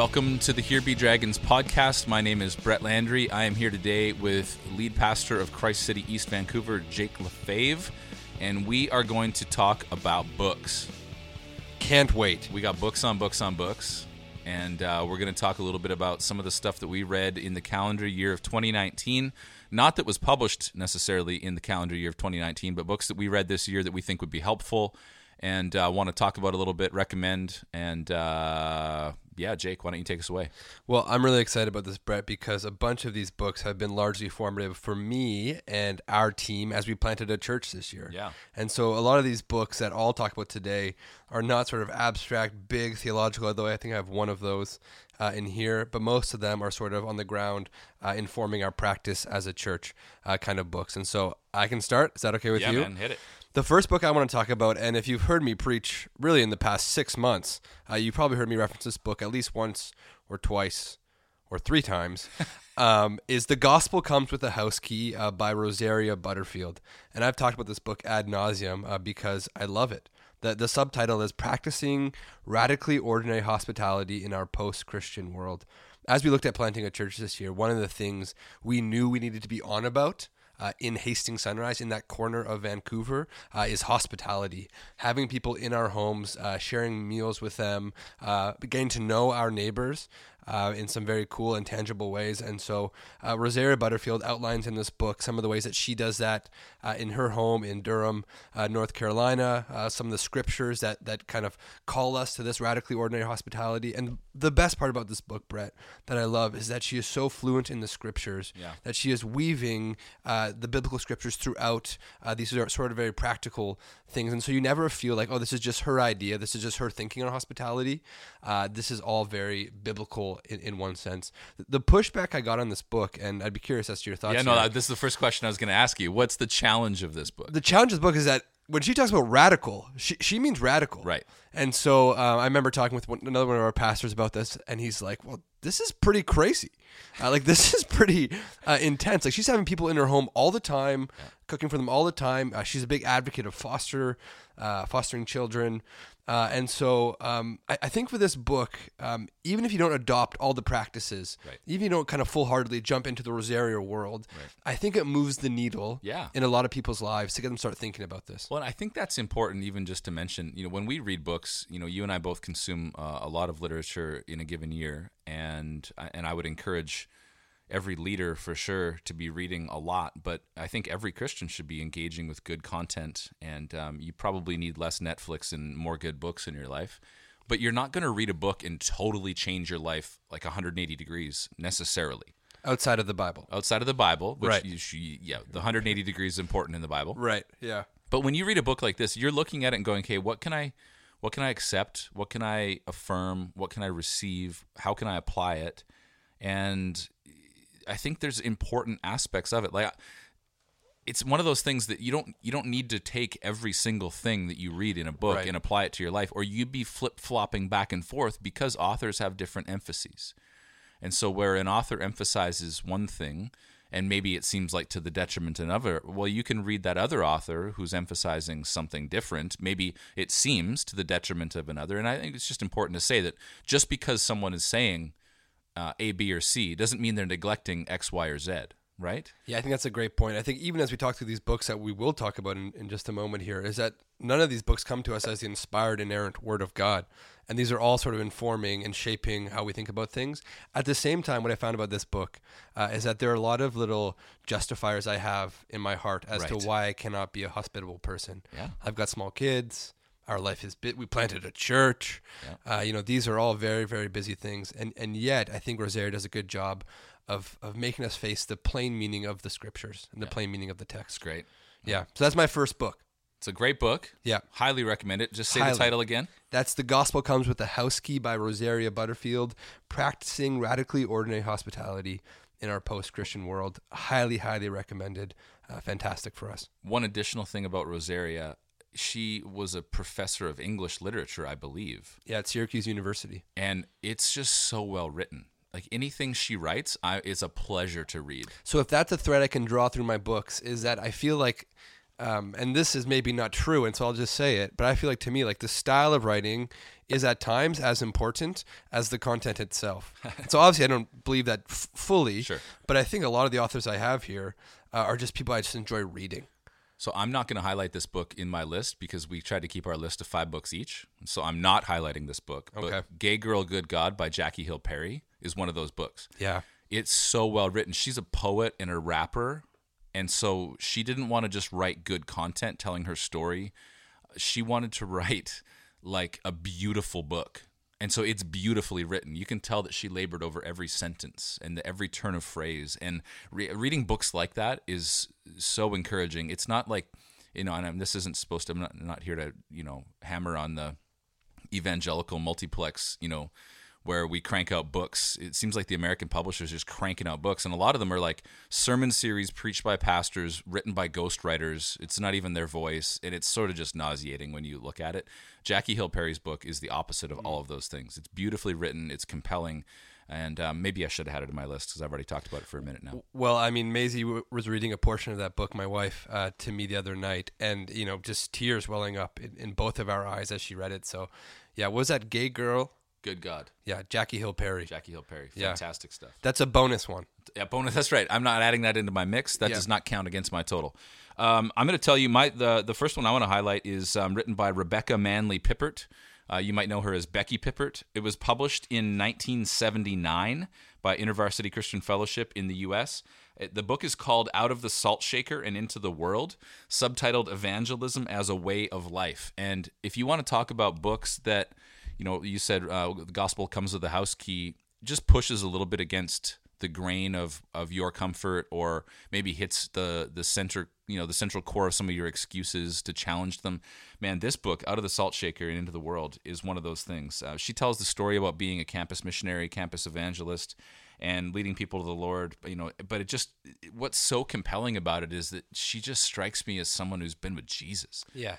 Welcome to the Here Be Dragons podcast. My name is Brett Landry. I am here today with lead pastor of Christ City East Vancouver, Jake Lefave, and we are going to talk about books. Can't wait. We got books on books on books, and uh, we're going to talk a little bit about some of the stuff that we read in the calendar year of 2019. Not that was published necessarily in the calendar year of 2019, but books that we read this year that we think would be helpful and uh, want to talk about a little bit, recommend, and uh, yeah, Jake, why don't you take us away? Well, I'm really excited about this, Brett, because a bunch of these books have been largely formative for me and our team as we planted a church this year. Yeah. And so a lot of these books that I'll talk about today are not sort of abstract, big theological, although I think I have one of those uh, in here, but most of them are sort of on the ground, uh, informing our practice as a church uh, kind of books. And so I can start. Is that okay with yeah, you? man, hit it. The first book I want to talk about, and if you've heard me preach really in the past six months, uh, you probably heard me reference this book at least once or twice or three times, um, is The Gospel Comes with a House Key uh, by Rosaria Butterfield. And I've talked about this book ad nauseum uh, because I love it. The, the subtitle is Practicing Radically Ordinary Hospitality in Our Post Christian World. As we looked at planting a church this year, one of the things we knew we needed to be on about uh, in Hastings Sunrise, in that corner of Vancouver, uh, is hospitality. Having people in our homes, uh, sharing meals with them, uh, getting to know our neighbors. Uh, in some very cool and tangible ways. And so, uh, Rosaria Butterfield outlines in this book some of the ways that she does that uh, in her home in Durham, uh, North Carolina, uh, some of the scriptures that, that kind of call us to this radically ordinary hospitality. And the best part about this book, Brett, that I love is that she is so fluent in the scriptures Yeah. that she is weaving uh, the biblical scriptures throughout. Uh, these are sort of very practical things, and so you never feel like, oh, this is just her idea. This is just her thinking on hospitality. Uh, this is all very biblical in, in one sense. The pushback I got on this book, and I'd be curious as to your thoughts. Yeah, no, here. this is the first question I was going to ask you. What's the challenge of this book? the challenge of the book is that when she talks about radical, she, she means radical. Right. And so uh, I remember talking with one, another one of our pastors about this, and he's like, well, this is pretty crazy. Uh, like, this is pretty uh, intense. Like, she's having people in her home all the time, cooking for them all the time. Uh, she's a big advocate of foster, uh, fostering children. Uh, and so um, I, I think for this book, um, even if you don't adopt all the practices, Right. even if you don't kind of full heartedly jump into the Rosaria world, I think it moves the needle Yeah. in a lot of people's lives to get them start thinking about this. Well, I think that's important, even just to mention. You know, when we read books, you know, you and I both consume uh, a lot of literature in a given year, and and I would encourage every leader for sure to be reading a lot. But I think every Christian should be engaging with good content, and um, you probably need less Netflix and more good books in your life. But you're not going to read a book and totally change your life like 180 degrees necessarily. Outside of the Bible. Outside of the Bible, which Right. you should, yeah, the 180 degrees is important in the Bible. Right. Yeah. But when you read a book like this, you're looking at it and going, "Okay, what can I, what can I accept? What can I affirm? What can I receive? How can I apply it?" And I think there's important aspects of it. Like it's one of those things that you don't you don't need to take every single thing that you read in a book Right. and apply it to your life, or you'd be flip flopping back and forth because authors have different emphases. And so, where an author emphasizes one thing, and maybe it seems like to the detriment of another, well, you can read that other author who's emphasizing something different. Maybe it seems to the detriment of another. And I think it's just important to say that just because someone is saying uh, A, B, or C doesn't mean they're neglecting X, Y, or Z, right? Yeah, I think that's a great point. I think even as we talk through these books that we will talk about in, in just a moment here, is that none of these books come to us as the inspired, inerrant Word of God. And these are all sort of informing and shaping how we think about things. At the same time, what I found about this book uh, is that there are a lot of little justifiers I have in my heart as Right. to why I cannot be a hospitable person. Yeah. I've got small kids. Our life is bit. We planted a church. Uh, you know, these are all very, very busy things, and and yet I think Rosaria does a good job of of making us face the plain meaning of the scriptures and the plain meaning of the text. It's great. Yeah. So that's my first book. It's a great book. Yeah. Highly recommend it. Just say Highly. the title again. That's The Gospel Comes with a House Key by Rosaria Butterfield, practicing radically ordinary hospitality in our post Christian world. Highly, highly recommended. Uh, fantastic for us. One additional thing about Rosaria, she was a professor of English literature, I believe. Yeah, at Syracuse University. and it's just so well written. Like anything she writes, I, is a pleasure to read. So if that's a thread I can draw through my books, is that I feel like um, and this is maybe not true, and so I'll just say it, but I feel like to me, like the style of writing is at times as important as the content itself. so obviously, I don't believe that f- fully, Sure. but I think a lot of the authors I have here uh, are just people I just enjoy reading. So I'm not going to highlight this book in my list because we tried to keep our list of five books each. So I'm not highlighting this book. Okay. But Gay Girl, Good God by Jackie Hill Perry is one of those books. Yeah. It's so well written. She's a poet and a rapper. And so she didn't want to just write good content telling her story. She wanted to write like a beautiful book. And so it's beautifully written. You can tell that she labored over every sentence and every turn of phrase. And re- reading books like that is so encouraging. It's not like, you know, and I'm, this isn't supposed to, I'm not, not here to, you know, hammer on the evangelical multiplex, you know, where we crank out books. It seems like the American publishers are just cranking out books, and a lot of them are like sermon series preached by pastors, written by ghostwriters. It's not even their voice, and it's sort of just nauseating when you look at it. Jackie Hill Perry's book is the opposite of all of those things. It's beautifully written, it's compelling, and um, maybe I should have had it in my list because I've already talked about it for a minute now. Well, I mean, Maisie w- was reading a portion of that book, my wife, uh, to me the other night, and you know, just tears welling up in, in both of our eyes as she read it. So, yeah, was that gay girl? Good God, Yeah, Jackie Hill Perry. Jackie Hill Perry, Yeah. fantastic stuff. That's a bonus one. Yeah, bonus. That's right. I'm not adding that into my mix. That Yeah. does not count against my total. Um, I'm going to tell you my the the first one I want to highlight is um, written by Rebecca Manley Pippert. Uh, you might know her as Becky Pippert. It was published in 1979 by InterVarsity Christian Fellowship in the U.S. It- the book is called Out of the Salt Shaker and Into the World, subtitled Evangelism as a Way of Life. And if you want to talk about books that, you know, you said uh, the gospel comes with the house key, just pushes a little bit against the grain of of your comfort or maybe hits the the center you know the central core of some of your excuses to challenge them. Man this book out of the salt shaker and into the world is one of those things. Uh, she tells the story about being a campus missionary campus evangelist and leading people to the lord you know but it just what's so compelling about it is that she just strikes me as someone who's been with jesus. Yeah.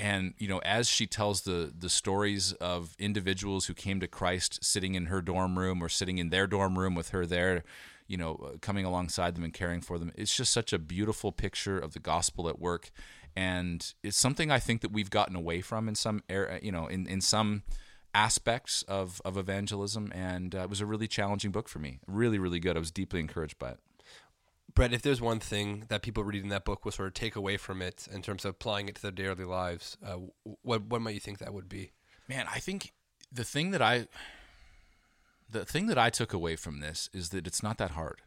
And you know as she tells the the stories of individuals who came to Christ sitting in her dorm room or sitting in their dorm room with her there you know uh, coming alongside them and caring for them it's just such a beautiful picture of the gospel at work. And it's something I think that we've gotten away from in some area you know in in some aspects of of evangelism. And uh, it was a really challenging book for me. Really really good. I was deeply encouraged by it Brett, if there's one thing that people reading that book will sort of take away from it in terms of applying it to their daily lives, uh, what what might you think that would be? Man, I think the thing that I the thing that I took away from this is that it's not that hard.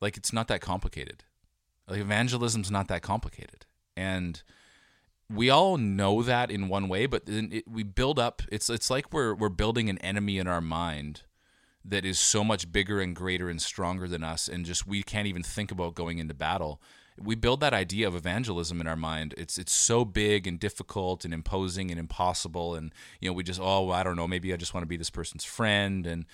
Like it's not that complicated. Like evangelism's not that complicated. And we all know that in one way, but then it, we build up it's it's like we're we're building an enemy in our mind that is so much bigger and greater and stronger than us and just we can't even think about going into battle. We build that idea of evangelism in our mind. It's it's so big and difficult and imposing and impossible and you know we just oh i don't know maybe i just want to be this person's friend and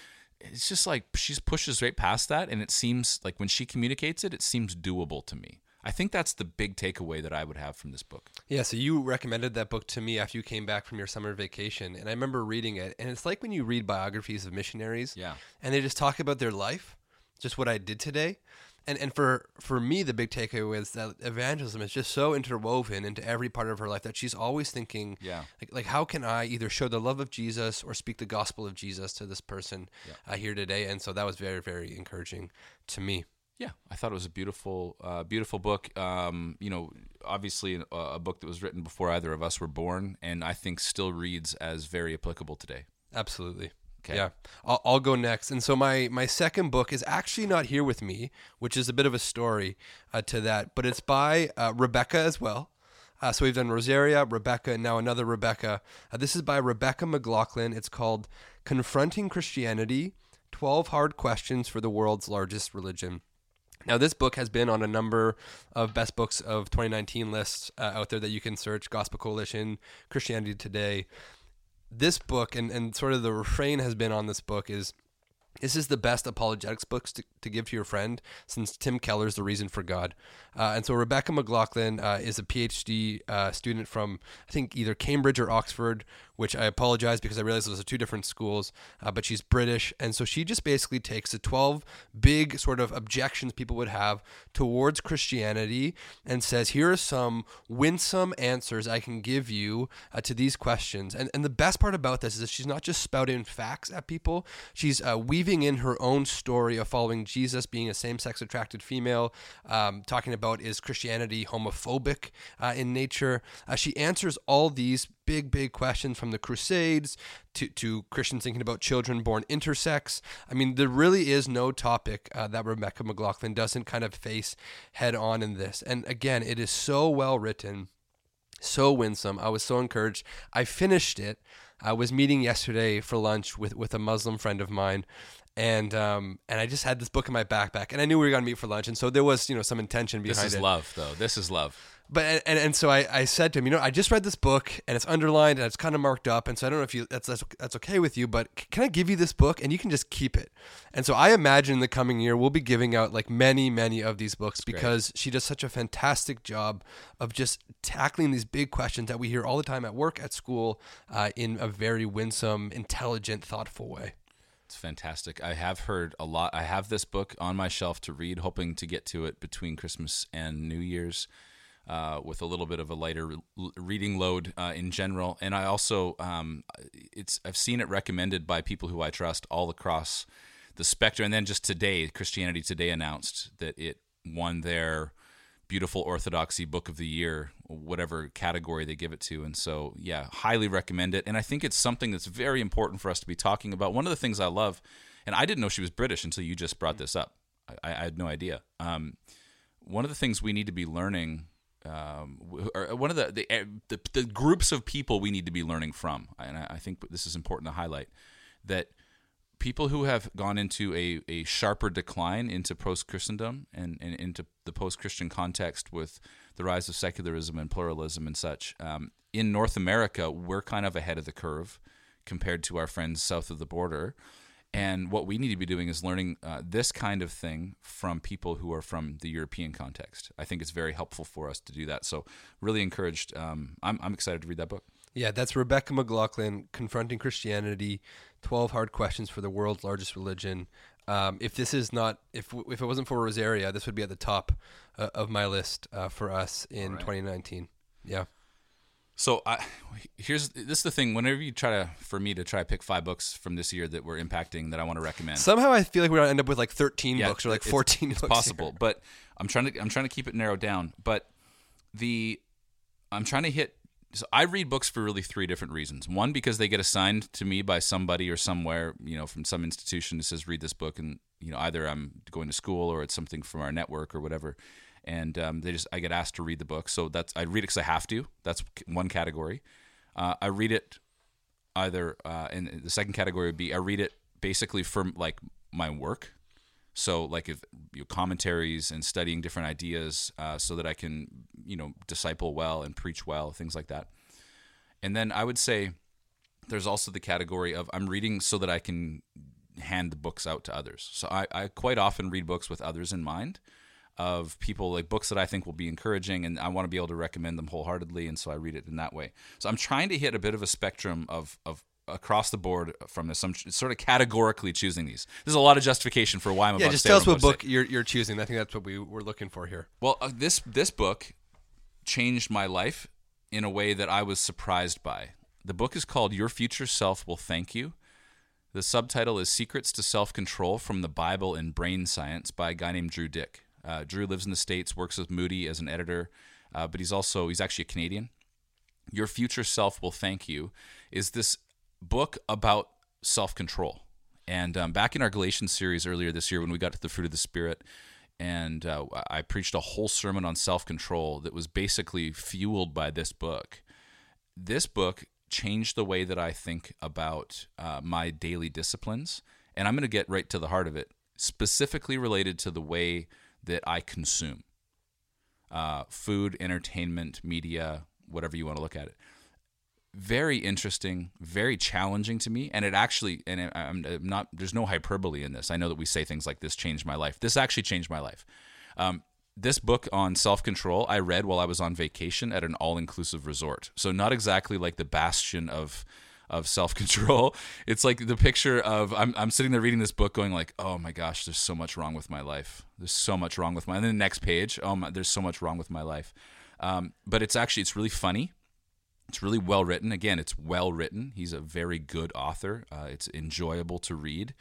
it's just like she pushes right past that and it seems like when she communicates it it seems doable to me i think that's the big takeaway that i would have from this book Yeah, so you recommended that book to me after you came back from your summer vacation, and I remember reading it, and it's like when you read biographies of missionaries, Yeah. and they just talk about their life, just what I did today. And, and for, for me, the big takeaway is that evangelism is just so interwoven into every part of her life that she's always thinking, Yeah. like, like how can I either show the love of Jesus or speak the gospel of Jesus to this person uh, here today? And so that was very, very encouraging to me. Yeah, I thought it was a beautiful, uh, beautiful book. Um, you know, obviously a, a book that was written before either of us were born, and I think still reads as very applicable today. Absolutely. Okay. Yeah, I'll, I'll go next. And so my my second book is actually not here with me, which is a bit of a story uh, to that, but it's by uh, Rebecca as well. Uh, so we've done Rosaria, Rebecca, and now another Rebecca. Uh, this is by Rebecca McLaughlin. It's called Confronting Christianity 12 Hard Questions for the World's Largest Religion. Now, this book has been on a number of best books of 2019 lists uh, out there that you can search Gospel Coalition, Christianity Today. This book, and, and sort of the refrain has been on this book, is this is the best apologetics books to, to give to your friend since Tim Keller's The Reason for God. Uh, and so Rebecca McLaughlin uh, is a PhD uh, student from, I think, either Cambridge or Oxford, which I apologize because I realized those are two different schools, uh, but she's British. And so she just basically takes the 12 big sort of objections people would have towards Christianity and says, here are some winsome answers I can give you uh, to these questions. And, and the best part about this is that she's not just spouting facts at people, she's uh, weaving in her own story of following Jesus, being a same sex attracted female, um, talking about is Christianity homophobic uh, in nature. Uh, she answers all these big, big questions from the Crusades to, to Christians thinking about children born intersex. I mean, there really is no topic uh, that Rebecca McLaughlin doesn't kind of face head on in this. And again, it is so well written, so winsome. I was so encouraged. I finished it. I was meeting yesterday for lunch with, with a Muslim friend of mine, and um, and I just had this book in my backpack, and I knew we were gonna meet for lunch, and so there was you know some intention behind it. This is it. love, though. This is love but and, and so I, I said to him, you know, I just read this book and it's underlined and it's kind of marked up, and so I don't know if you that's that's, that's okay with you, but can I give you this book and you can just keep it? And so I imagine in the coming year we'll be giving out like many many of these books because she does such a fantastic job of just tackling these big questions that we hear all the time at work, at school, uh, in a very winsome, intelligent, thoughtful way. It's fantastic. I have heard a lot. I have this book on my shelf to read, hoping to get to it between Christmas and New Year's uh, with a little bit of a lighter reading load uh, in general. And I also, um, it's I've seen it recommended by people who I trust all across the spectrum. And then just today, Christianity Today announced that it won their beautiful orthodoxy book of the year whatever category they give it to. And so yeah highly recommend it. And i think it's something that's very important for us to be talking about. One of the things i love and i didn't know she was british until you just brought this up. I, I had no idea. Um, one of the things we need to be learning um, one of the, the, eh, the the groups of people we need to be learning from, and I, I think this is important to highlight that people who have gone into a, a sharper decline into post Christendom and, and into the post Christian context with the rise of secularism and pluralism and such. Um, in North America, we're kind of ahead of the curve compared to our friends south of the border. And what we need to be doing is learning uh, this kind of thing from people who are from the European context. I think it's very helpful for us to do that. So, really encouraged. Um, I'm, I'm excited to read that book. Yeah, that's Rebecca McLaughlin, Confronting Christianity 12 Hard Questions for the World's Largest Religion. Um, if this is not, if, if it wasn't for Rosaria, this would be at the top uh, of my list uh, for us in right. 2019. Yeah. So I here's this is the thing. Whenever you try to, for me to try to pick five books from this year that were impacting that I want to recommend. Somehow I feel like we're gonna end up with like 13 yeah, books or like 14. It's, it's possible, here. but I'm trying to I'm trying to keep it narrowed down. But the I'm trying to hit. So I read books for really three different reasons. One, because they get assigned to me by somebody or somewhere, you know, from some institution that says read this book, and you know either I'm going to school or it's something from our network or whatever and um, they just I get asked to read the book. So that's I read it because I have to. That's one category. Uh, I read it either, uh, and the second category would be I read it basically for like my work. So like if you know, commentaries and studying different ideas, uh, so that I can you know disciple well and preach well, things like that. And then I would say there's also the category of I'm reading so that I can hand the books out to others. So I, I quite often read books with others in mind of people like books that I think will be encouraging and I want to be able to recommend them wholeheartedly and so I read it in that way. So I'm trying to hit a bit of a spectrum of of across the board from this. I'm sort of categorically choosing these. There's a lot of justification for why I'm yeah, about just to tell us what book you're, you're choosing. I think that's what we were looking for here. Well, uh, this this book changed my life in a way that I was surprised by. The book is called Your Future Self Will Thank You. The subtitle is Secrets to Self Control from the Bible and Brain Science by a guy named Drew Dyck. Uh, Drew lives in the states, works with Moody as an editor, uh, but he's also he's actually a Canadian. Your future self will thank you. Is this book about self control? And um, back in our Galatians series earlier this year, when we got to the fruit of the Spirit, and uh, I preached a whole sermon on self control that was basically fueled by this book. This book changed the way that I think about uh, my daily disciplines. And I'm going to get right to the heart of it, specifically related to the way that I consume uh, food, entertainment, media, whatever you want to look at it. Very interesting, very challenging to me, and it actually, and I'm not. There's no hyperbole in this. I know that we say things like "this changed my life." This actually changed my life. Um, this book on self control I read while I was on vacation at an all inclusive resort. So, not exactly like the bastion of of self control. It's like the picture of I'm I'm sitting there reading this book, going like, oh my gosh, there's so much wrong with my life. There's so much wrong with my. And then the next page, oh my, there's so much wrong with my life. Um, but it's actually it's really funny. It's really well written. Again, it's well written. He's a very good author. Uh, it's enjoyable to read,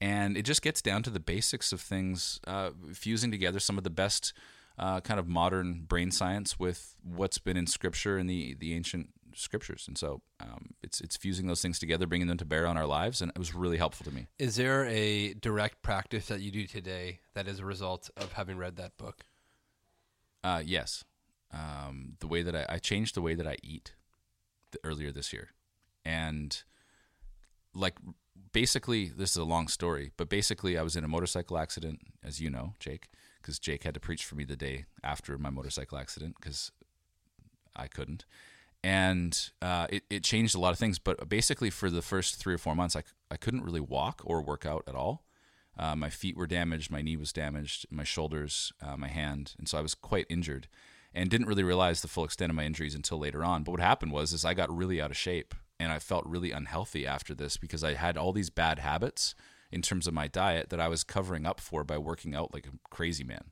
and it just gets down to the basics of things, uh, fusing together some of the best uh, kind of modern brain science with what's been in scripture and the the ancient scriptures. And so um, it's it's fusing those things together, bringing them to bear on our lives, and it was really helpful to me. Is there a direct practice that you do today that is a result of having read that book? Uh, yes, um, the way that I, I changed the way that I eat the, earlier this year, and like basically this is a long story, but basically I was in a motorcycle accident, as you know, Jake, because Jake had to preach for me the day after my motorcycle accident because I couldn't. And uh, it, it changed a lot of things, but basically for the first three or four months, I, I couldn't really walk or work out at all. Uh, my feet were damaged, my knee was damaged, my shoulders, uh, my hand, and so I was quite injured, and didn't really realize the full extent of my injuries until later on. But what happened was, is I got really out of shape, and I felt really unhealthy after this because I had all these bad habits in terms of my diet that I was covering up for by working out like a crazy man.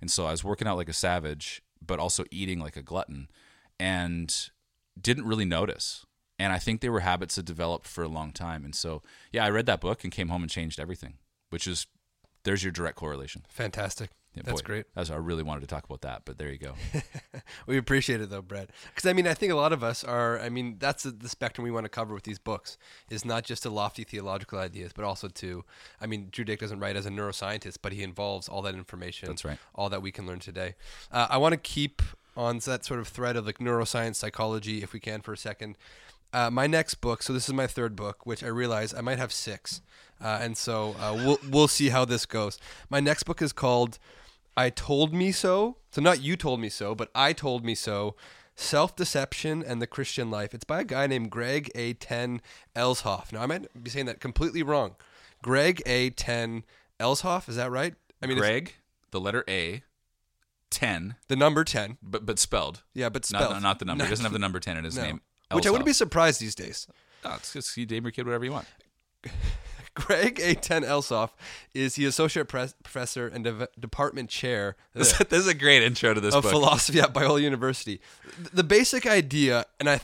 And so I was working out like a savage, but also eating like a glutton, and didn't really notice. And I think they were habits that developed for a long time. And so, yeah, I read that book and came home and changed everything, which is there's your direct correlation. Fantastic. Yeah, That's boy, great. That's I really wanted to talk about that, but there you go. we appreciate it though, Brett. Because I mean, I think a lot of us are. I mean, that's the spectrum we want to cover with these books. Is not just to lofty theological ideas, but also to. I mean, Drew Dyck doesn't write as a neuroscientist, but he involves all that information. That's right. All that we can learn today. Uh, I want to keep on that sort of thread of like neuroscience, psychology, if we can, for a second. Uh, my next book, so this is my third book, which I realize I might have six, uh, and so uh, we'll we'll see how this goes. My next book is called "I Told Me So." So not you told me so, but I told me so. Self Deception and the Christian Life. It's by a guy named Greg A. Ten Elshoff. Now I might be saying that completely wrong. Greg A. Ten Elshoff. Is that right? I mean, Greg, the letter A, ten, the number ten, but but spelled. Yeah, but spelled. Not, not the number. He doesn't have the number ten in his no. name. Which I wouldn't be surprised these days. No, it's just you name your kid whatever you want. Greg A. Ten Elshoff is the associate professor and de- department chair. This, this, is a great intro to this of book. philosophy at Biola University. The basic idea, and I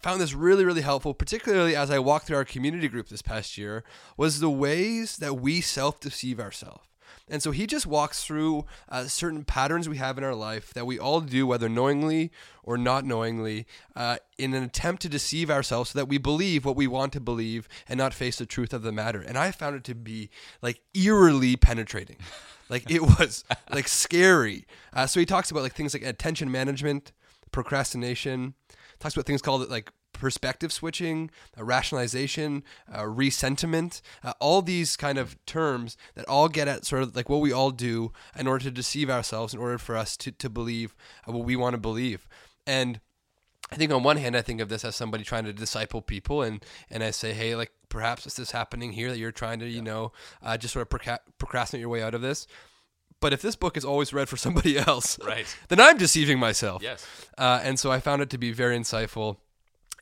found this really, really helpful, particularly as I walked through our community group this past year, was the ways that we self deceive ourselves. And so he just walks through uh, certain patterns we have in our life that we all do, whether knowingly or not knowingly, uh, in an attempt to deceive ourselves so that we believe what we want to believe and not face the truth of the matter. And I found it to be like eerily penetrating. Like it was like scary. Uh, so he talks about like things like attention management, procrastination, talks about things called like perspective switching, uh, rationalization, uh, ressentiment, uh, all these kind of terms that all get at sort of like what we all do in order to deceive ourselves, in order for us to, to believe uh, what we want to believe. And I think on one hand, I think of this as somebody trying to disciple people, and and I say, hey, like perhaps this is this happening here that you're trying to, you know, uh, just sort of proca- procrastinate your way out of this. But if this book is always read for somebody else, right, then I'm deceiving myself. Yes. Uh, and so I found it to be very insightful.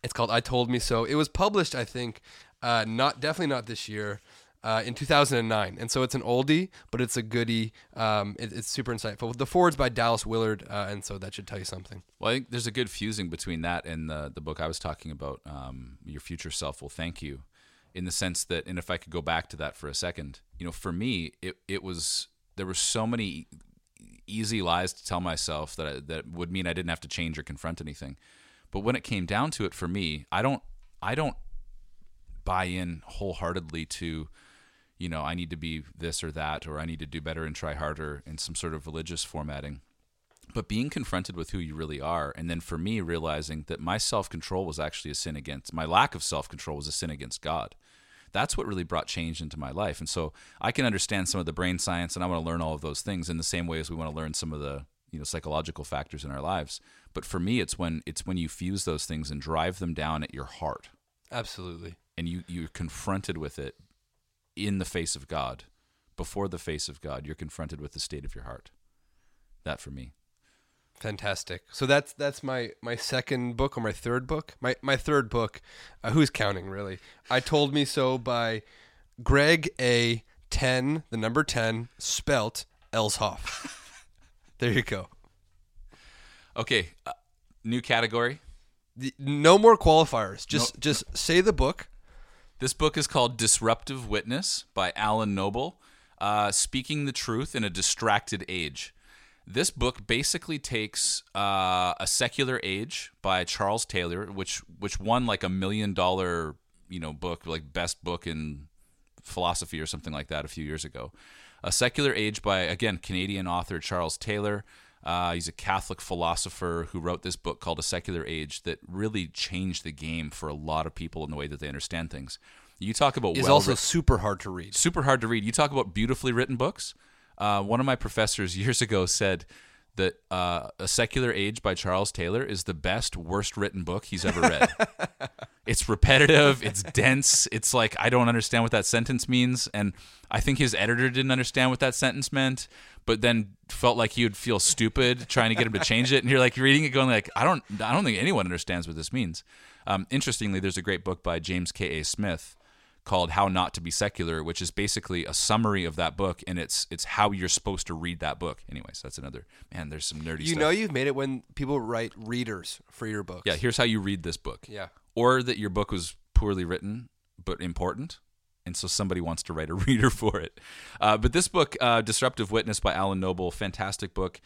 It's called I Told Me So. It was published, I think, uh, not definitely not this year. Uh, in 2009, and so it's an oldie, but it's a goodie. Um, it, it's super insightful. The foreword's by Dallas Willard, uh, and so that should tell you something. Well, I think there's a good fusing between that and the the book I was talking about. Um, Your future self will thank you, in the sense that, and if I could go back to that for a second, you know, for me, it it was there were so many easy lies to tell myself that I, that would mean I didn't have to change or confront anything. But when it came down to it for me, I don't I don't buy in wholeheartedly to you know, I need to be this or that or I need to do better and try harder in some sort of religious formatting. But being confronted with who you really are and then for me realizing that my self-control was actually a sin against my lack of self-control was a sin against God. That's what really brought change into my life. And so I can understand some of the brain science and I want to learn all of those things in the same way as we want to learn some of the you know psychological factors in our lives but for me it's when it's when you fuse those things and drive them down at your heart absolutely and you you're confronted with it in the face of god before the face of god you're confronted with the state of your heart that for me Fantastic. So that's that's my my second book or my third book. My my third book. Uh, who's counting really? I told me so by Greg A. Ten, the number ten, spelt Elshoff. there you go. Okay, uh, new category. The- no more qualifiers. Just just say the book. This book is called Disruptive Witness by Alan Noble, uh, Speaking the Truth in a Distracted Age. This book basically takes uh, a secular age by Charles Taylor, which which won like a million dollar you know book, like best book in philosophy or something like that a few years ago. A secular age by again Canadian author Charles Taylor. Uh, he's a Catholic philosopher who wrote this book called A Secular Age that really changed the game for a lot of people in the way that they understand things. You talk about Is well also super hard to read. super hard to read. You talk about beautifully written books. Uh, one of my professors years ago said that uh, A Secular Age by Charles Taylor is the best, worst written book he's ever read. it's repetitive, it's dense, it's like, I don't understand what that sentence means. And I think his editor didn't understand what that sentence meant, but then felt like he would feel stupid trying to get him to change it. And you're like reading it, going like, I don't, I don't think anyone understands what this means. Um, interestingly, there's a great book by James K. A. Smith called How Not to Be Secular, which is basically a summary of that book, and it's it's how you're supposed to read that book. Anyways, that's another man. There's some nerdy You stuff. know you've made it when people write readers for your books. yeah, here's how you read this book. Yeah. Or that your book was poorly written but important, and so somebody wants to write a reader for it. Uh, but this book, uh, Disruptive Witness by Alan Noble, fantastic book.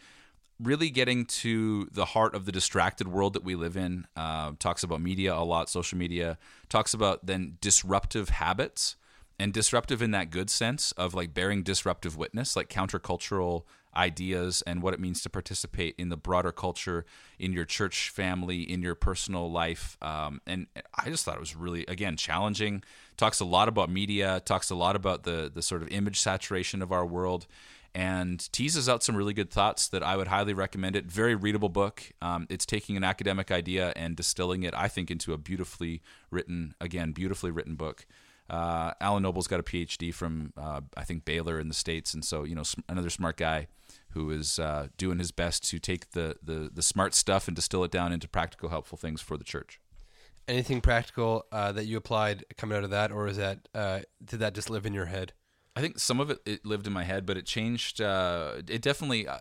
Really getting to the heart of the distracted world that we live in. Uh, talks about media a lot, social media. Talks about then disruptive habits and disruptive in that good sense of like bearing disruptive witness, like countercultural ideas and what it means to participate in the broader culture, in your church family, in your personal life. Um, and I just thought it was really, again, challenging. Talks a lot about media, talks a lot about the the sort of image saturation of our world, and teases out some really good thoughts that I would highly recommend it. Very readable book. Um, it's taking an academic idea and distilling it, I think, into a beautifully written, again, beautifully written book. Uh, Alan Noble's got a PhD from, uh, I think, Baylor in the States. And so, you know, sm- another smart guy who is uh, doing his best to take the, the, the smart stuff and distill it down into practical, helpful things for the church. Anything practical uh, that you applied coming out of that, or is that uh, did that just live in your head? I think some of it, it lived in my head, but it changed. Uh, it definitely. Uh,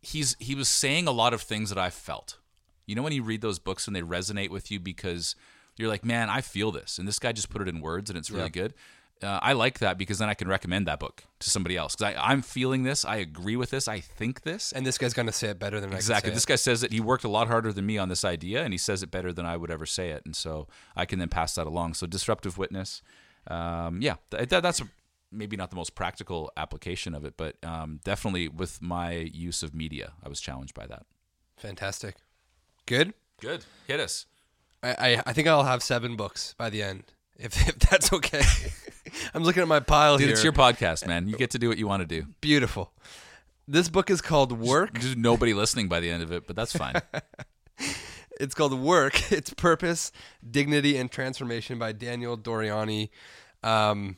he's he was saying a lot of things that I felt. You know when you read those books and they resonate with you because you're like, man, I feel this, and this guy just put it in words, and it's really Yeah. good. Uh, I like that because then I can recommend that book to somebody else because I'm feeling this, I agree with this, I think this, And this guy's gonna say it better than I Exactly. This say guy says that he worked a lot harder than me on this idea, and he says it better than I would ever say it, and so I can then pass that along. So disruptive witness, um, yeah, th- that, that's maybe not the most practical application of it, but um, definitely with my use of media, I was challenged by that. Fantastic. Good. Good. Hit us. I, I I think I'll have seven books by the end, if if that's okay. I'm looking at my pile Dude, here. it's your podcast, man. You get to do what you want to do. Beautiful. This book is called Work. There's nobody listening by the end of it, but that's fine. It's called Work. Its Purpose, Dignity, and Transformation by Daniel Doriani. Um,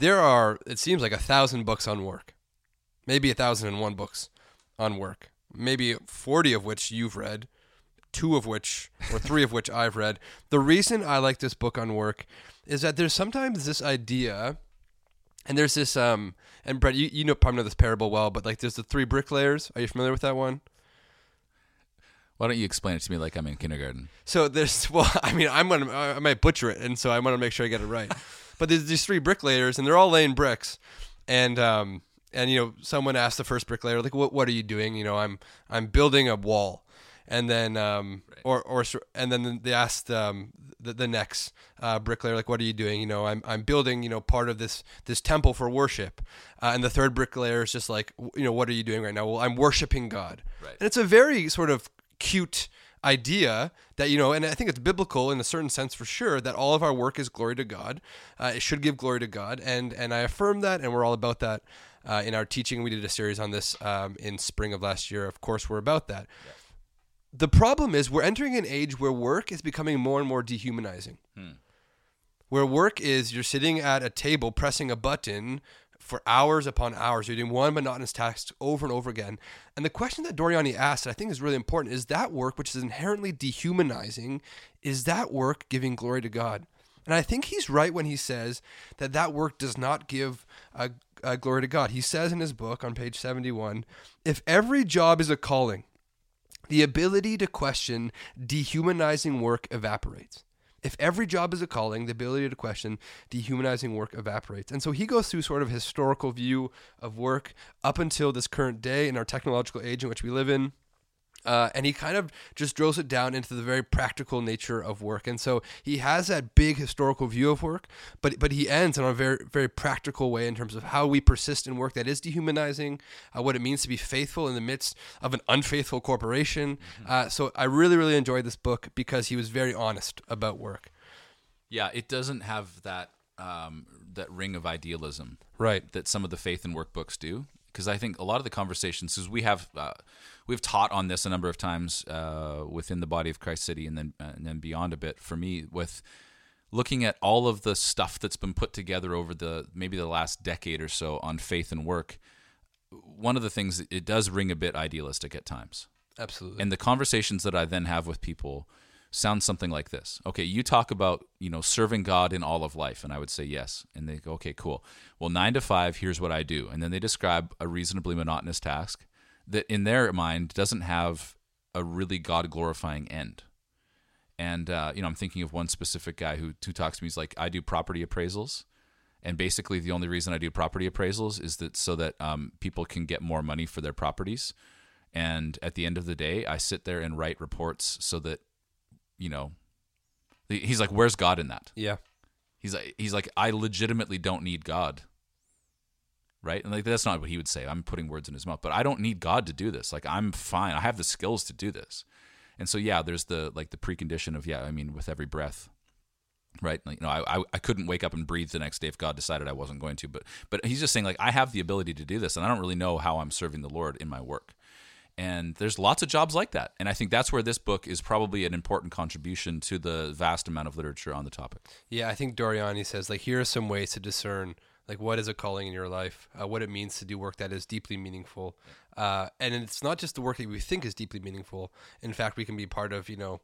there are, it seems like a thousand books on work, maybe a thousand and one books on work, maybe 40 of which you've read, two of which, or three of which I've read. The reason I like this book on work is that there's sometimes this idea. And there's this, um, and Brett, you, you know probably know this parable well, but like there's the three bricklayers. Are you familiar with that one? Why don't you explain it to me like I'm in kindergarten? So there's well, I mean, I'm gonna I might butcher it, and so I want to make sure I get it right. but there's these three bricklayers, and they're all laying bricks, and um and you know someone asked the first bricklayer like, what what are you doing? You know, I'm I'm building a wall, and then um or or and then they asked um the, the next uh, bricklayer like, what are you doing? You know, I'm I'm building you know part of this this temple for worship, uh, and the third bricklayer is just like, you know, what are you doing right now? Well, I'm worshiping God, Right. and it's a very sort of cute idea that you know and i think it's biblical in a certain sense for sure that all of our work is glory to god. Uh, it should give glory to god. And and i affirm that and we're all about that uh, in our teaching. We did a series on this um, in spring of last year. Of course we're about that. The problem is we're entering an age where work is becoming more and more dehumanizing. Where work is you're sitting at a table pressing a button for hours upon hours. You're doing one monotonous task over and over again. And the question that Doriani asked, I think is really important, is that work, which is inherently dehumanizing, is that work giving glory to God? And I think he's right when he says that that work does not give glory to God. He says in his book on page 71 if every job is a calling, the ability to question dehumanizing work evaporates. If every job is a calling, the ability to question dehumanizing work evaporates. And so he goes through sort of historical view of work up until this current day in our technological age in which we live in. Uh, and he kind of just drills it down into the very practical nature of work. And so he has that big historical view of work, but but he ends in a very very practical way in terms of how we persist in work that is dehumanizing, uh, what it means to be faithful in the midst of an unfaithful corporation. Mm-hmm. Uh, so I really really enjoyed this book because he was very honest about work. Yeah, it doesn't have that um, that ring of idealism, right? That some of the faith and work books do because I think a lot of the conversations, because we have uh, we've taught on this a number of times uh, within the body of Christ City, and then uh, and then beyond a bit for me with looking at all of the stuff that's been put together over the maybe the last decade or so on faith and work. One of the things it does ring a bit idealistic at times. Absolutely. And the conversations that I then have with people sounds something like this. Okay, you talk about, you know, serving God in all of life. And I would say yes. And they go, okay, cool. Well, nine to five, here's what I do. And then they describe a reasonably monotonous task that in their mind doesn't have a really God glorifying end. And, uh, you know, I'm thinking of one specific guy who, who talks to me. He's like, I do property appraisals. And basically, the only reason I do property appraisals is that so that um, people can get more money for their properties. And at the end of the day, I sit there and write reports so that you know, he's like, where's God in that? Yeah. He's like, he's like, I legitimately don't need God. Right. And like, that's not what he would say. I'm putting words in his mouth, but I don't need God to do this. Like, I'm fine. I have the skills to do this. And so, yeah, there's the, like the precondition of, yeah, I mean, with every breath, right? Like, you know, I, I, I couldn't wake up and breathe the next day if God decided I wasn't going to, but, but he's just saying like, I have the ability to do this and I don't really know how I'm serving the Lord in my work. And there's lots of jobs like that. And I think that's where this book is probably an important contribution to the vast amount of literature on the topic. Yeah, I think Doriani says, like, here are some ways to discern, like, what is a calling in your life, uh, what it means to do work that is deeply meaningful. Uh, and it's not just the work that we think is deeply meaningful. In fact, we can be part of, you know,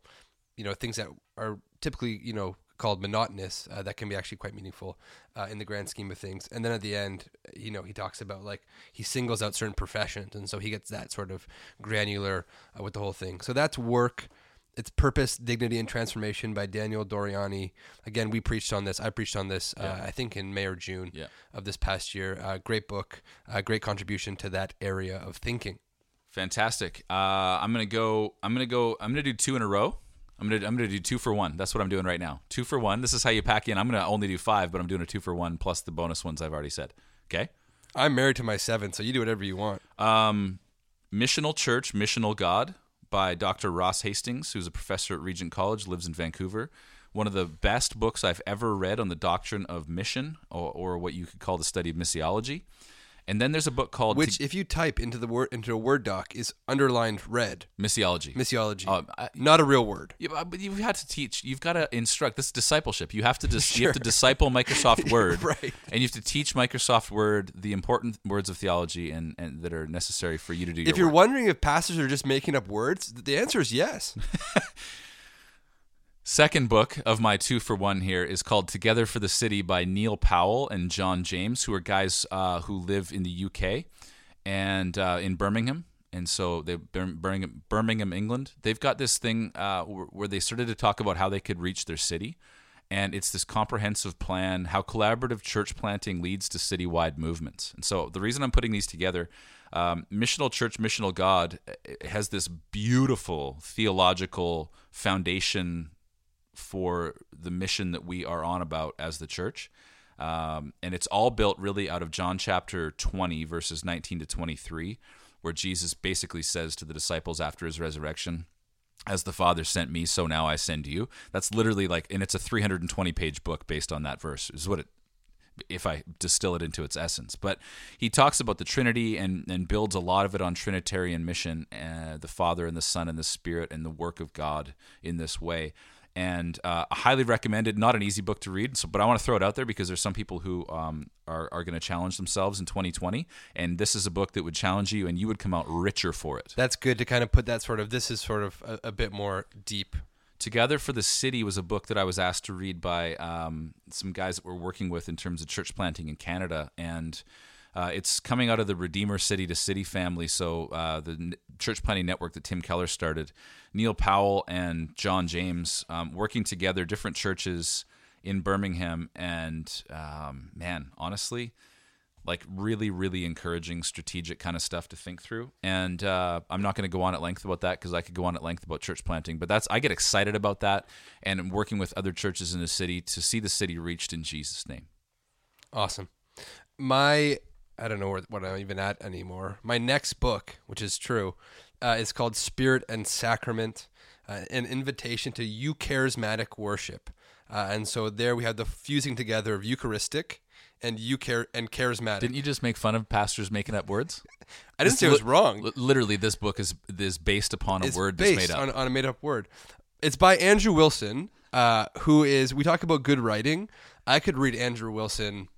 you know, things that are typically, you know, called monotonous uh, that can be actually quite meaningful uh, in the grand scheme of things. And then at the end, you know, he talks about like he singles out certain professions, and so he gets that sort of granular uh, with the whole thing. So that's work. Its Purpose, Dignity, and Transformation by Daniel Doriani. Again, we preached on this. I preached on this, uh, yeah. I think, in May or June yeah. of this past year. Uh, great book, uh, great contribution to that area of thinking. Fantastic. I'm gonna go. I'm gonna go. I'm gonna do two in a row. I'm gonna I'm gonna do two for one. That's what I'm doing right now. Two for one. This is how you pack in. I'm gonna only do five, but I'm doing a two for one plus the bonus ones I've already said. Okay. I'm married to my seven, so you do whatever you want. Um, Missional Church, Missional God by Dr. Ross Hastings, who's a professor at Regent College, lives in Vancouver. One of the best books I've ever read on the doctrine of mission, or, or what you could call the study of missiology. And then there's a book called which, if you type into the word into a word doc, is underlined red. Missiology. Missiology. Um, I, not a real word. Yeah, but you've got to teach. You've got to instruct. This is discipleship. You have to dis- sure. you have to disciple Microsoft Word, right? And you have to teach Microsoft Word the important words of theology and, and that are necessary for you to do. If you're work. wondering if pastors are just making up words, the answer is yes. Second book of my two for one here is called Together for the City by Neil Powell and John James, who are guys uh, who live in the UK and uh, in Birmingham. And so they Birmingham, Birmingham, England. They've got this thing uh, where they started to talk about how they could reach their city, and it's this comprehensive plan how collaborative church planting leads to citywide movements. And so the reason I'm putting these together, um, missional church, missional God, has this beautiful theological foundation for the mission that we are on about as the church. Um, and it's all built really out of John chapter 20, verses 19 to 23, where Jesus basically says to the disciples after his resurrection, As the Father sent me, so now I send you. That's literally like, and it's a 320 page book based on that verse, is what it if I distill it into its essence. But he talks about the Trinity and, and builds a lot of it on Trinitarian mission, uh, the Father and the Son and the Spirit and the work of God in this way and uh, highly recommended. Not an easy book to read, so, but I want to throw it out there because there's some people who um, are, are going to challenge themselves in 2020, and this is a book that would challenge you, and you would come out richer for it. That's good to kind of put that sort of. This is sort of a, a bit more deep. Together for the City was a book that I was asked to read by um, some guys that we're working with in terms of church planting in Canada, and uh, it's coming out of the Redeemer City to City family. So uh, the N- church planting network that Tim Keller started, Neil Powell and John James um, working together, different churches in Birmingham, and um, man, honestly, like really, really encouraging, strategic kind of stuff to think through. And uh, I'm not going to go on at length about that because I could go on at length about church planting. But that's I get excited about that and working with other churches in the city to see the city reached in Jesus' name. Awesome. My I don't know where, what I'm even at anymore. My next book, which is true, uh, is called Spirit and Sacrament, uh, an invitation to Eucharismatic worship. Uh, and so there we have the fusing together of Eucharistic and Euchar- and charismatic. Didn't you just make fun of pastors making up words? I didn't This say it was li- wrong. li- Literally, this book is is based upon a it's word that's based made up. On, on a made up word. It's by Andrew Wilson, uh, who is, we talk about good writing. I could read Andrew Wilson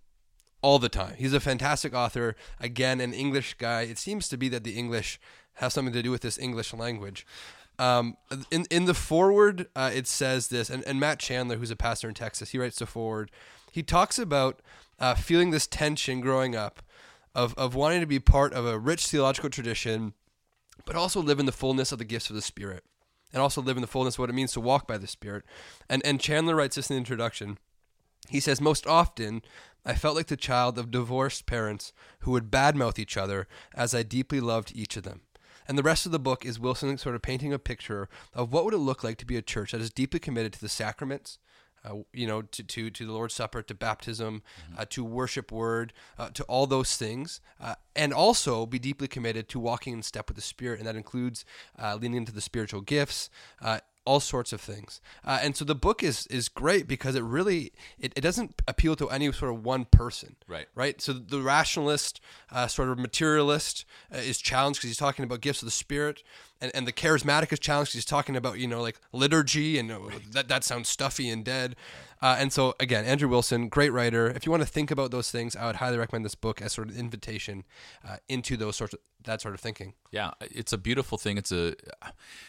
all the time. He's a fantastic author. Again, an English guy. It seems to be that the English have something to do with this English language. Um, in in the foreword, uh, it says this, and, and Matt Chandler, who's a pastor in Texas, he writes the foreword. He talks about uh, feeling this tension growing up of, of wanting to be part of a rich theological tradition, but also live in the fullness of the gifts of the Spirit, and also live in the fullness of what it means to walk by the Spirit. And and Chandler writes this in the introduction. He says, Most often, I felt like the child of divorced parents who would badmouth each other as I deeply loved each of them. And the rest of the book is Wilson sort of painting a picture of what would it look like to be a church that is deeply committed to the sacraments, uh, you know, to, to, to the Lord's Supper, to baptism, uh, to worship word, uh, to all those things, uh, and also be deeply committed to walking in step with the Spirit. And that includes uh, leaning into the spiritual gifts, uh, all sorts of things. Uh, and so the book is is great because it really it, it doesn't appeal to any sort of one person. Right. Right. So the rationalist, uh, sort of materialist, uh, is challenged because he's talking about gifts of the spirit, and, and the charismatic is challenged because he's talking about you know like liturgy and uh, that that sounds stuffy and dead. Uh, and so again, Andrew Wilson, great writer. If you want to think about those things, I would highly recommend this book as sort of an invitation uh, into those sorts of that sort of thinking. Yeah, it's a beautiful thing. It's a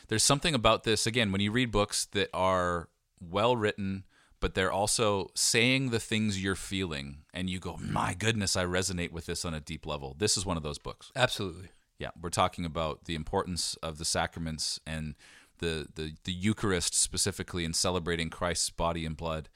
there's something about this again when you read books that are well written but they're also saying the things you're feeling and you go, "My goodness, I resonate with this on a deep level." This is one of those books. Absolutely. Yeah, we're talking about the importance of the sacraments and the the, the Eucharist specifically in celebrating Christ's body and blood.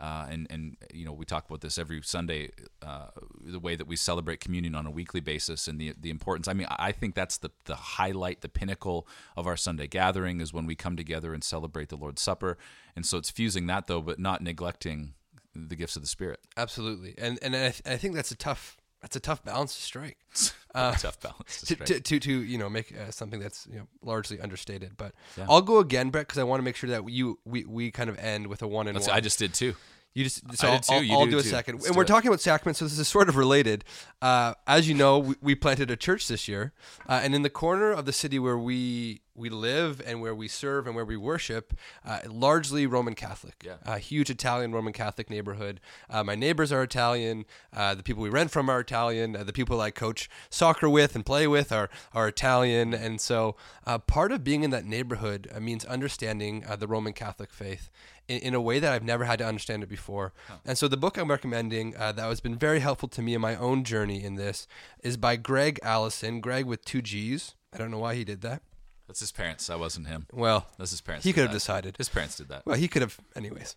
Uh, and and you know we talk about this every Sunday, uh, the way that we celebrate communion on a weekly basis, and the the importance. I mean, I think that's the the highlight, the pinnacle of our Sunday gathering is when we come together and celebrate the Lord's Supper. And so it's fusing that though, but not neglecting the gifts of the Spirit. Absolutely. And and I, th- I think that's a tough that's a tough balance to strike. Uh, tough balance to strike. to, to, to you know make uh, something that's you know largely understated. But Yeah. I'll go again, Brett, because I want to make sure that you we, we kind of end with a one and That's- one. I just did too. You just so I did too, I'll, you I'll do do a too. second. Let's and we're it. talking about sacraments, so this is sort of related. Uh, as you know, we, we planted a church this year, uh, and in the corner of the city where we we live and where we serve and where we worship, uh, largely Roman Catholic. Yeah. A huge Italian Roman Catholic neighborhood. Uh, my neighbors are Italian. Uh, the people we rent from are Italian. Uh, the people I coach soccer with and play with are are Italian. And so, uh, part of being in that neighborhood uh, means understanding uh, the Roman Catholic faith in, in a way that I've never had to understand it before. And so, the book I'm recommending uh, that has been very helpful to me in my own journey in this is by Gregg Allison. Gregg with two G's. I don't know why he did that. That's his parents. That wasn't him. Well, That's his parents. he could have decided. His parents did that. Well, he could have, anyways.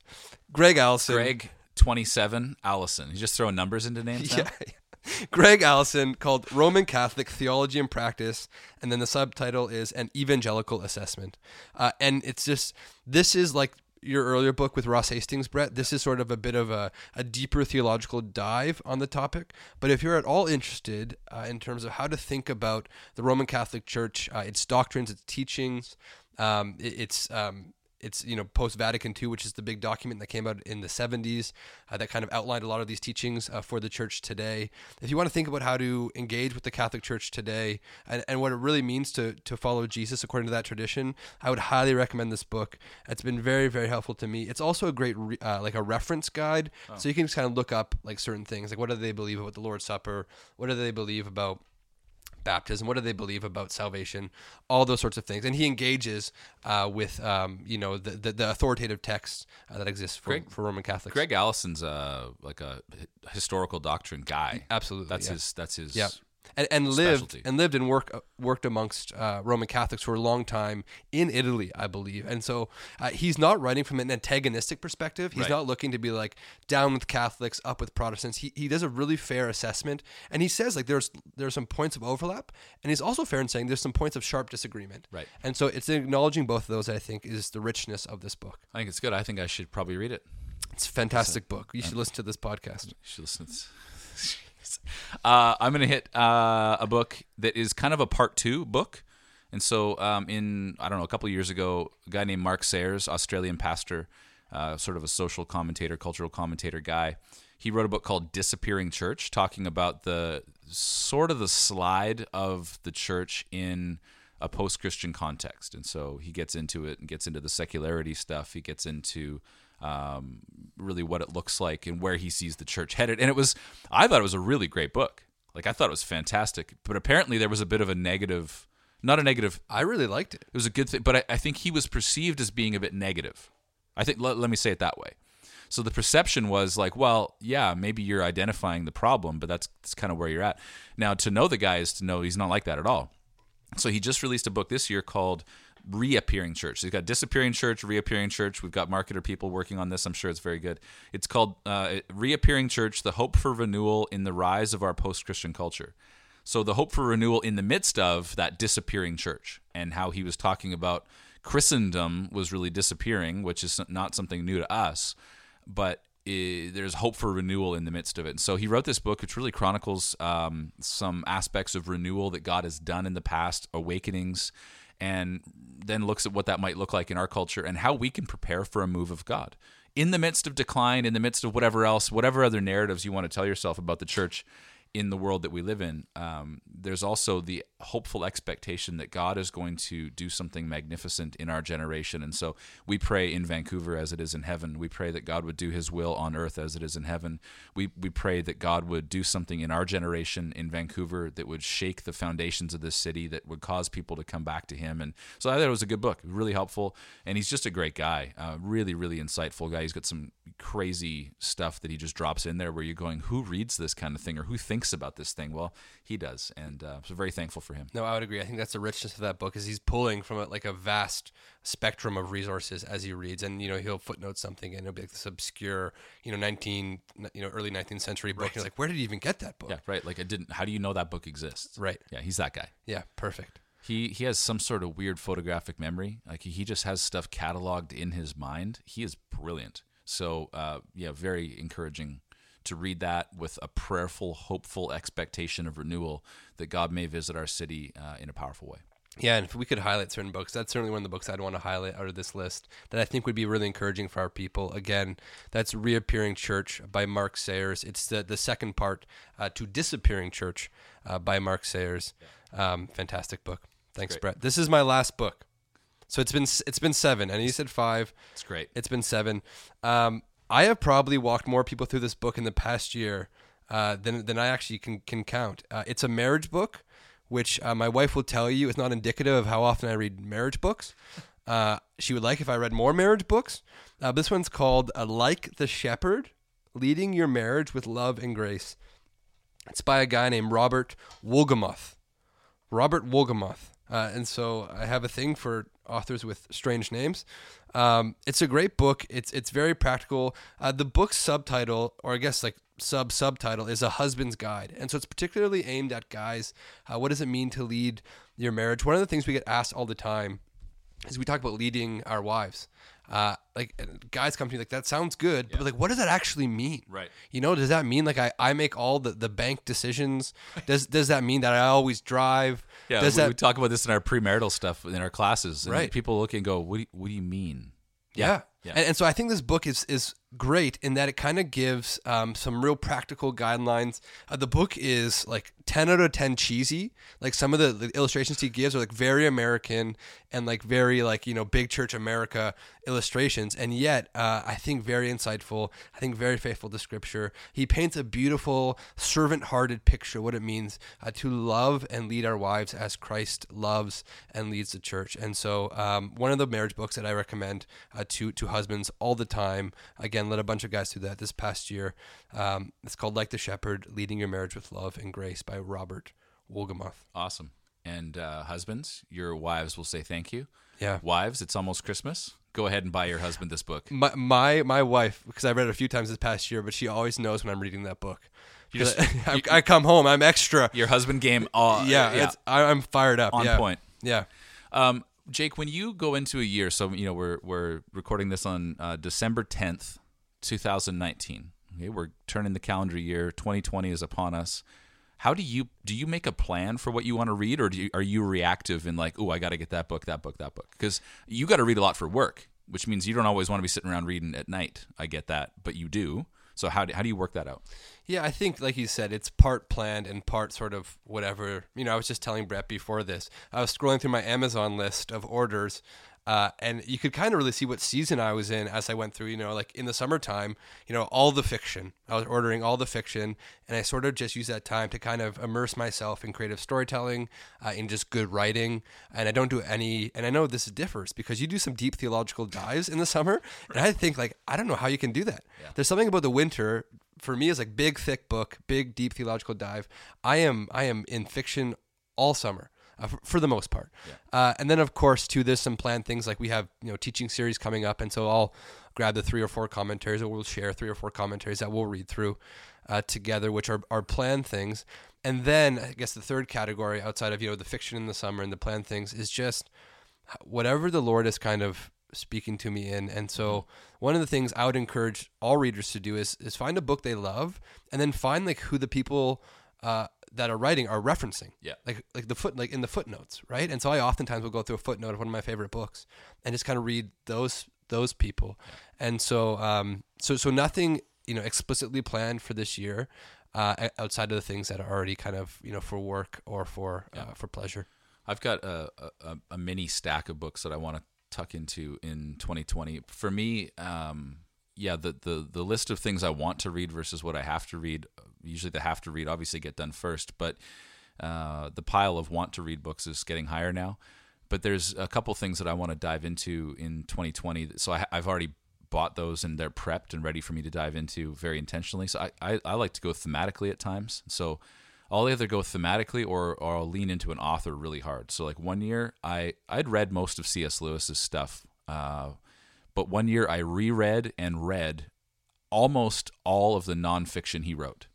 Gregg Allison. Gregg, 27, Allison. He's just throwing numbers into names now? Yeah. Gregg Allison called Roman Catholic Theology and Practice, and then the subtitle is An Evangelical Assessment. Uh, and it's just, this is like your earlier book with Ross Hastings, Brett. This is sort of a bit of a, a deeper theological dive on the topic. But if you're at all interested uh, in terms of how to think about the Roman Catholic Church, uh, its doctrines, its teachings, um, it- its um, it's you know post Vatican II, which is the big document that came out in the 70s uh, that kind of outlined a lot of these teachings uh, for the church today. If you want to think about how to engage with the Catholic Church today and, and what it really means to to follow Jesus according to that tradition, I would highly recommend this book. It's been very very helpful to me. It's also a great re, uh, like a reference guide, so you can just kind of look up like certain things, like what do they believe about the Lord's Supper, what do they believe about baptism what do they believe about salvation all those sorts of things and he engages uh, with um, you know the, the, the authoritative texts uh, that exist for, Greg- for roman catholics Gregg Allison's uh, like a historical doctrine guy. absolutely That's yeah. his. That's his. Yeah. And, and lived specialty. and lived and work, worked amongst uh, Roman Catholics for a long time in Italy, I believe. And so uh, he's not writing from an antagonistic perspective. He's Right. not looking to be like down with Catholics, up with Protestants. He, he does a really fair assessment, and he says like there's there's some points of overlap, and he's also fair in saying there's some points of sharp disagreement. Right. And so it's acknowledging both of those. I think is the richness of this book. I think it's good. I think I should probably read it. It's a fantastic book. You should listen to this podcast. You should listen to this. Uh, I'm going to hit uh, a book that is kind of a part two book. And so, um, in, I don't know, a couple years ago, a guy named Mark Sayers, Australian pastor, uh, sort of a social commentator, cultural commentator guy, he wrote a book called Disappearing Church, talking about the sort of the slide of the church in a post Christian context. And so he gets into it and gets into the secularity stuff. He gets into um, really what it looks like and where he sees the church headed. And it was, I thought it was a really great book. Like I thought it was fantastic. But apparently there was a bit of a negative, not a negative. I really liked it. It was a good thing, but I, I think he was perceived as being a bit negative. I think let, let me say it that way. So the perception was like, well, yeah, maybe you're identifying the problem, but that's, that's kind of where you're at. Now, to know the guy is to know he's not like that at all. So he just released a book this year called Reappearing Church. He's got Disappearing Church, Reappearing Church. We've got marketer people working on this. I'm sure it's very good. It's called uh, Reappearing Church: The Hope for Renewal in the Rise of Our Post-Christian Culture. So the hope for renewal in the midst of that disappearing church, and how he was talking about Christendom was really disappearing, which is not something new to us, but i there's hope for renewal in the midst of it. And so he wrote this book, which really chronicles um, some aspects of renewal that God has done in the past, awakenings, and then looks at what that might look like in our culture and how we can prepare for a move of God. In the midst of decline, in the midst of whatever else, whatever other narratives you want to tell yourself about the church in the world that we live in, um, there's also the hopeful expectation that God is going to do something magnificent in our generation. And so we pray in Vancouver as it is in heaven. We pray that God would do his will on earth as it is in heaven. We, we pray that God would do something in our generation in Vancouver that would shake the foundations of this city, that would cause people to come back to him. And so I thought it was a good book, really helpful. And he's just a great guy, uh, really, really insightful guy. He's got some crazy stuff that he just drops in there where you're going, who reads this kind of thing or who thinks about this thing? Well, he does. And uh, so very thankful for him. No, I would agree. I think that's the richness of that book is he's pulling from a, like a vast spectrum of resources as he reads, and you know he'll footnote something and it'll be like this obscure, you know, nineteen, you know, early nineteenth century book. You're like, where did he even get that book? Yeah, right. Like I didn't. How do you know that book exists? Right. Yeah, he's that guy. Yeah, perfect. He he has some sort of weird photographic memory. Like he, he just has stuff cataloged in his mind. He is brilliant. So uh, yeah, very encouraging to read that with a prayerful, hopeful expectation of renewal that God may visit our city uh, in a powerful way. Yeah, and if we could highlight certain books, that's certainly one of the books I'd want to highlight out of this list that I think would be really encouraging for our people. Again, that's Reappearing Church by Mark Sayers. It's the, the second part uh, to Disappearing Church uh, by Mark Sayers. Um, fantastic book. Thanks, Brett. This is my last book. So it's been it's been seven, and you said five. It's great. It's been seven. Um, I have probably walked more people through this book in the past year uh, than than I actually can can count. Uh, it's a marriage book, which uh, my wife will tell you is not indicative of how often I read marriage books. Uh, she would like if I read more marriage books. Uh, this one's called uh, "Like the Shepherd: Leading Your Marriage with Love and Grace." It's by a guy named Robert Wolgemuth. Robert Wolgemuth. And so I have a thing for authors with strange names. Um, it's a great book. It's it's very practical. Uh, the book's subtitle, or I guess like sub subtitle, is a husband's guide, and so it's particularly aimed at guys. Uh, what does it mean to lead your marriage? One of the things we get asked all the time is we talk about leading our wives. Uh, like guys come to me like that sounds good, but like what does that actually mean? Right. You know, does that mean like I, I make all the, the bank decisions? Does does that mean that I always drive? Yeah, does we, that we talk about this in our premarital stuff in our classes. And Right. People look and go, "What do you, what do you mean?" Yeah. Yeah. And, and so I think this book is is great in that it kind of gives um, some real practical guidelines. Uh, the book is like 10 out of 10 cheesy. Like some of the, the illustrations he gives are like very American and like very like, you know, big church America illustrations. And yet, uh, I think very insightful. I think very faithful to scripture. He paints a beautiful, servant hearted picture what it means uh, to love and lead our wives as Christ loves and leads the church. And so, um, one of the marriage books that I recommend uh, to, to husbands all the time, again, led a bunch of guys through that this past year. Um, it's called Like the Shepherd Leading Your Marriage with Love and Grace by Robert Wolgemuth. Awesome. And uh, husbands, your wives will say thank you. Yeah. Wives, it's almost Christmas. Go ahead and buy your husband this book. My my my wife, because I read it a few times this past year, but she always knows when I'm reading that book. You just- I, I come home, I'm extra. Your husband game, uh, Yeah, yeah, It's, I, I'm fired up. on yeah. point. Yeah. Um, Jake, when you go into a year, so you know we're we're recording this on uh, December tenth, two thousand nineteen. Okay, we're turning the calendar year. Twenty twenty is upon us. How do you do? You make a plan for what you want to read, or do you, are you reactive and like, oh, I got to get that book, that book, that book? Because you got to read a lot for work, which means you don't always want to be sitting around reading at night. I get that, but you do. So how do, how do you work that out? Yeah, I think, like you said, it's part planned and part sort of whatever. You know, I was just telling Brett before this. I was scrolling through my Amazon list of orders, uh, and you could kind of really see what season I was in as I went through. You know, like in the summertime, you know, all the fiction. I was ordering all the fiction, and I sort of just used that time to kind of immerse myself in creative storytelling, uh, in just good writing. And I don't do any. And I know this differs because you do some deep theological dives in the summer, and I think like I don't know how you can do that. There's something about the winter for me is like big thick book big deep theological dive i am i am in fiction all summer uh, for, for the most part. Uh, and then of course too there's some planned things like we have you know teaching series coming up and so i'll grab the three or four commentaries or we'll share three or four commentaries that we'll read through uh, together which are, are planned things. And then i guess the third category outside of you know the fiction in the summer and the planned things is just whatever the Lord is kind of speaking to me in. And so one of the things I would encourage all readers to do is is find a book they love and then find like who the people uh, that are writing are referencing. Yeah. Like like the foot like in the footnotes, right? And so I oftentimes will go through a footnote of one of my favorite books and just kind of read those those people. And so um so so nothing, you know, explicitly planned for this year. Uh, outside of the things that are already kind of you know for work or for uh, for pleasure. I've got a, a, a mini stack of books that I want to tuck into in 2020. For me, um, yeah, the, the the list of things I want to read versus what I have to read. Usually, the have to read obviously get done first, but uh, the pile of want to read books is getting higher now. But there's a couple things that I want to dive into in 2020. So I, I've already bought those and they're prepped and ready for me to dive into very intentionally. So I, I, I like to go thematically at times. So I'll either go thematically or, or I'll lean into an author really hard. So like one year I I'd read most of C.S. Lewis's stuff, uh, but one year I reread and read almost all of the nonfiction he wrote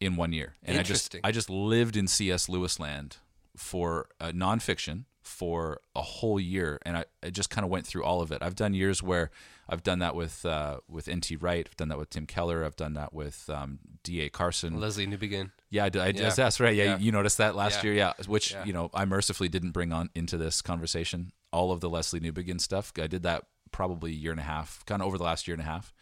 in one year, and I just I just lived in C.S. Lewis land for uh, nonfiction for a whole year, and I, I just kind of went through all of it. I've done years where I've done that with uh, with N.T. Wright, I've done that with Tim Keller, I've done that with um, D.A. Carson. Leslie Newbigin. Yeah, I, did- I Yeah. just that's right. Yeah, Yeah. you noticed that last Yeah. year. Yeah, which you know I mercifully didn't bring on into this conversation. All of the Leslie Newbigin stuff. I did that probably a year and a half, kind of over the last year and a half.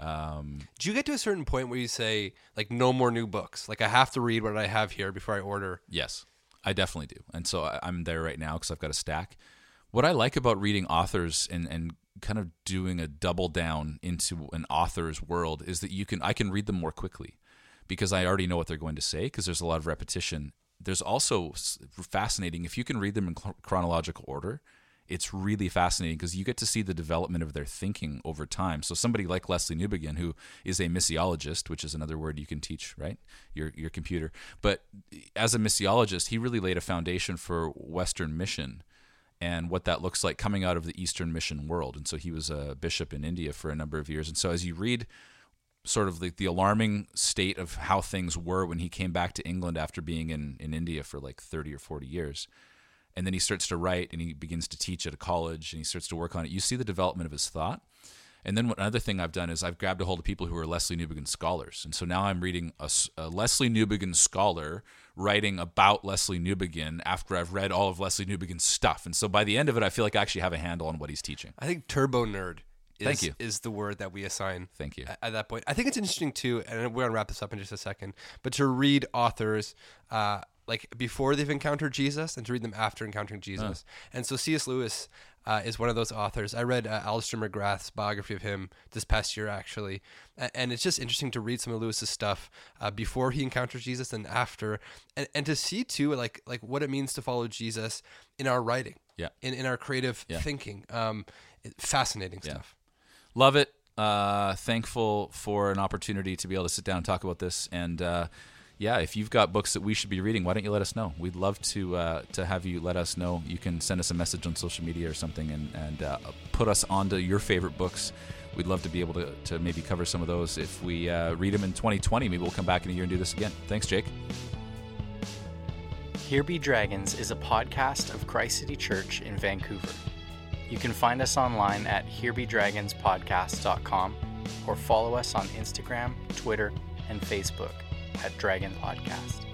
Um, Do you get to a certain point where you say like no more new books? Like I have to read what I have here before I order. Yes, I definitely do. And so I- I'm there right now because I've got a stack. What I like about reading authors and, and kind of doing a double down into an author's world is that you can I can read them more quickly because I already know what they're going to say because there's a lot of repetition. There's also fascinating if you can read them in chronological order. It's really fascinating because you get to see the development of their thinking over time. So somebody like Leslie Newbigin, who is a missiologist, which is another word you can teach, right? Your your computer. But as a missiologist, he really laid a foundation for Western mission and what that looks like coming out of the Eastern mission world. And so he was a bishop in India for a number of years. And so as you read sort of like the alarming state of how things were when he came back to England after being in, in India for like 30 or 40 years. And then he starts to write and he begins to teach at a college and he starts to work on it. You see the development of his thought. And then what, another thing I've done is I've grabbed a hold of people who are Leslie Newbigin scholars, and so now I'm reading a Leslie Newbigin scholar writing about Leslie Newbigin after I've read all of Leslie Newbigin's stuff. And so by the end of it, I feel like I actually have a handle on what he's teaching. I think turbo nerd is, Thank you. is the word that we assign Thank you. at, at that point. I think it's interesting too, and we're gonna wrap this up in just a second, but to read authors uh, like before they've encountered Jesus and to read them after encountering Jesus. And so C.S. Lewis uh, is one of those authors. I read uh, Alister McGrath's biography of him this past year, actually, and it's just interesting to read some of Lewis's stuff uh, before he encounters Jesus and after, and, and to see too like like what it means to follow Jesus in our writing, Yeah. in in our creative Yeah. thinking. Um, fascinating stuff. Love it. Uh, thankful for an opportunity to be able to sit down and talk about this. And uh, yeah, if you've got books that we should be reading, why don't you let us know? We'd love to uh, to have you let us know. You can send us a message on social media or something, and and uh, put us onto your favorite books. We'd love to be able to, to maybe cover some of those. If we uh, read them in 2020, maybe we'll come back in a year and do this again. Thanks, Jake. Here Be Dragons is a podcast of Christ City Church in Vancouver. You can find us online at herebedragonspodcast.com or follow us on Instagram, Twitter, and Facebook at Dragon Podcast.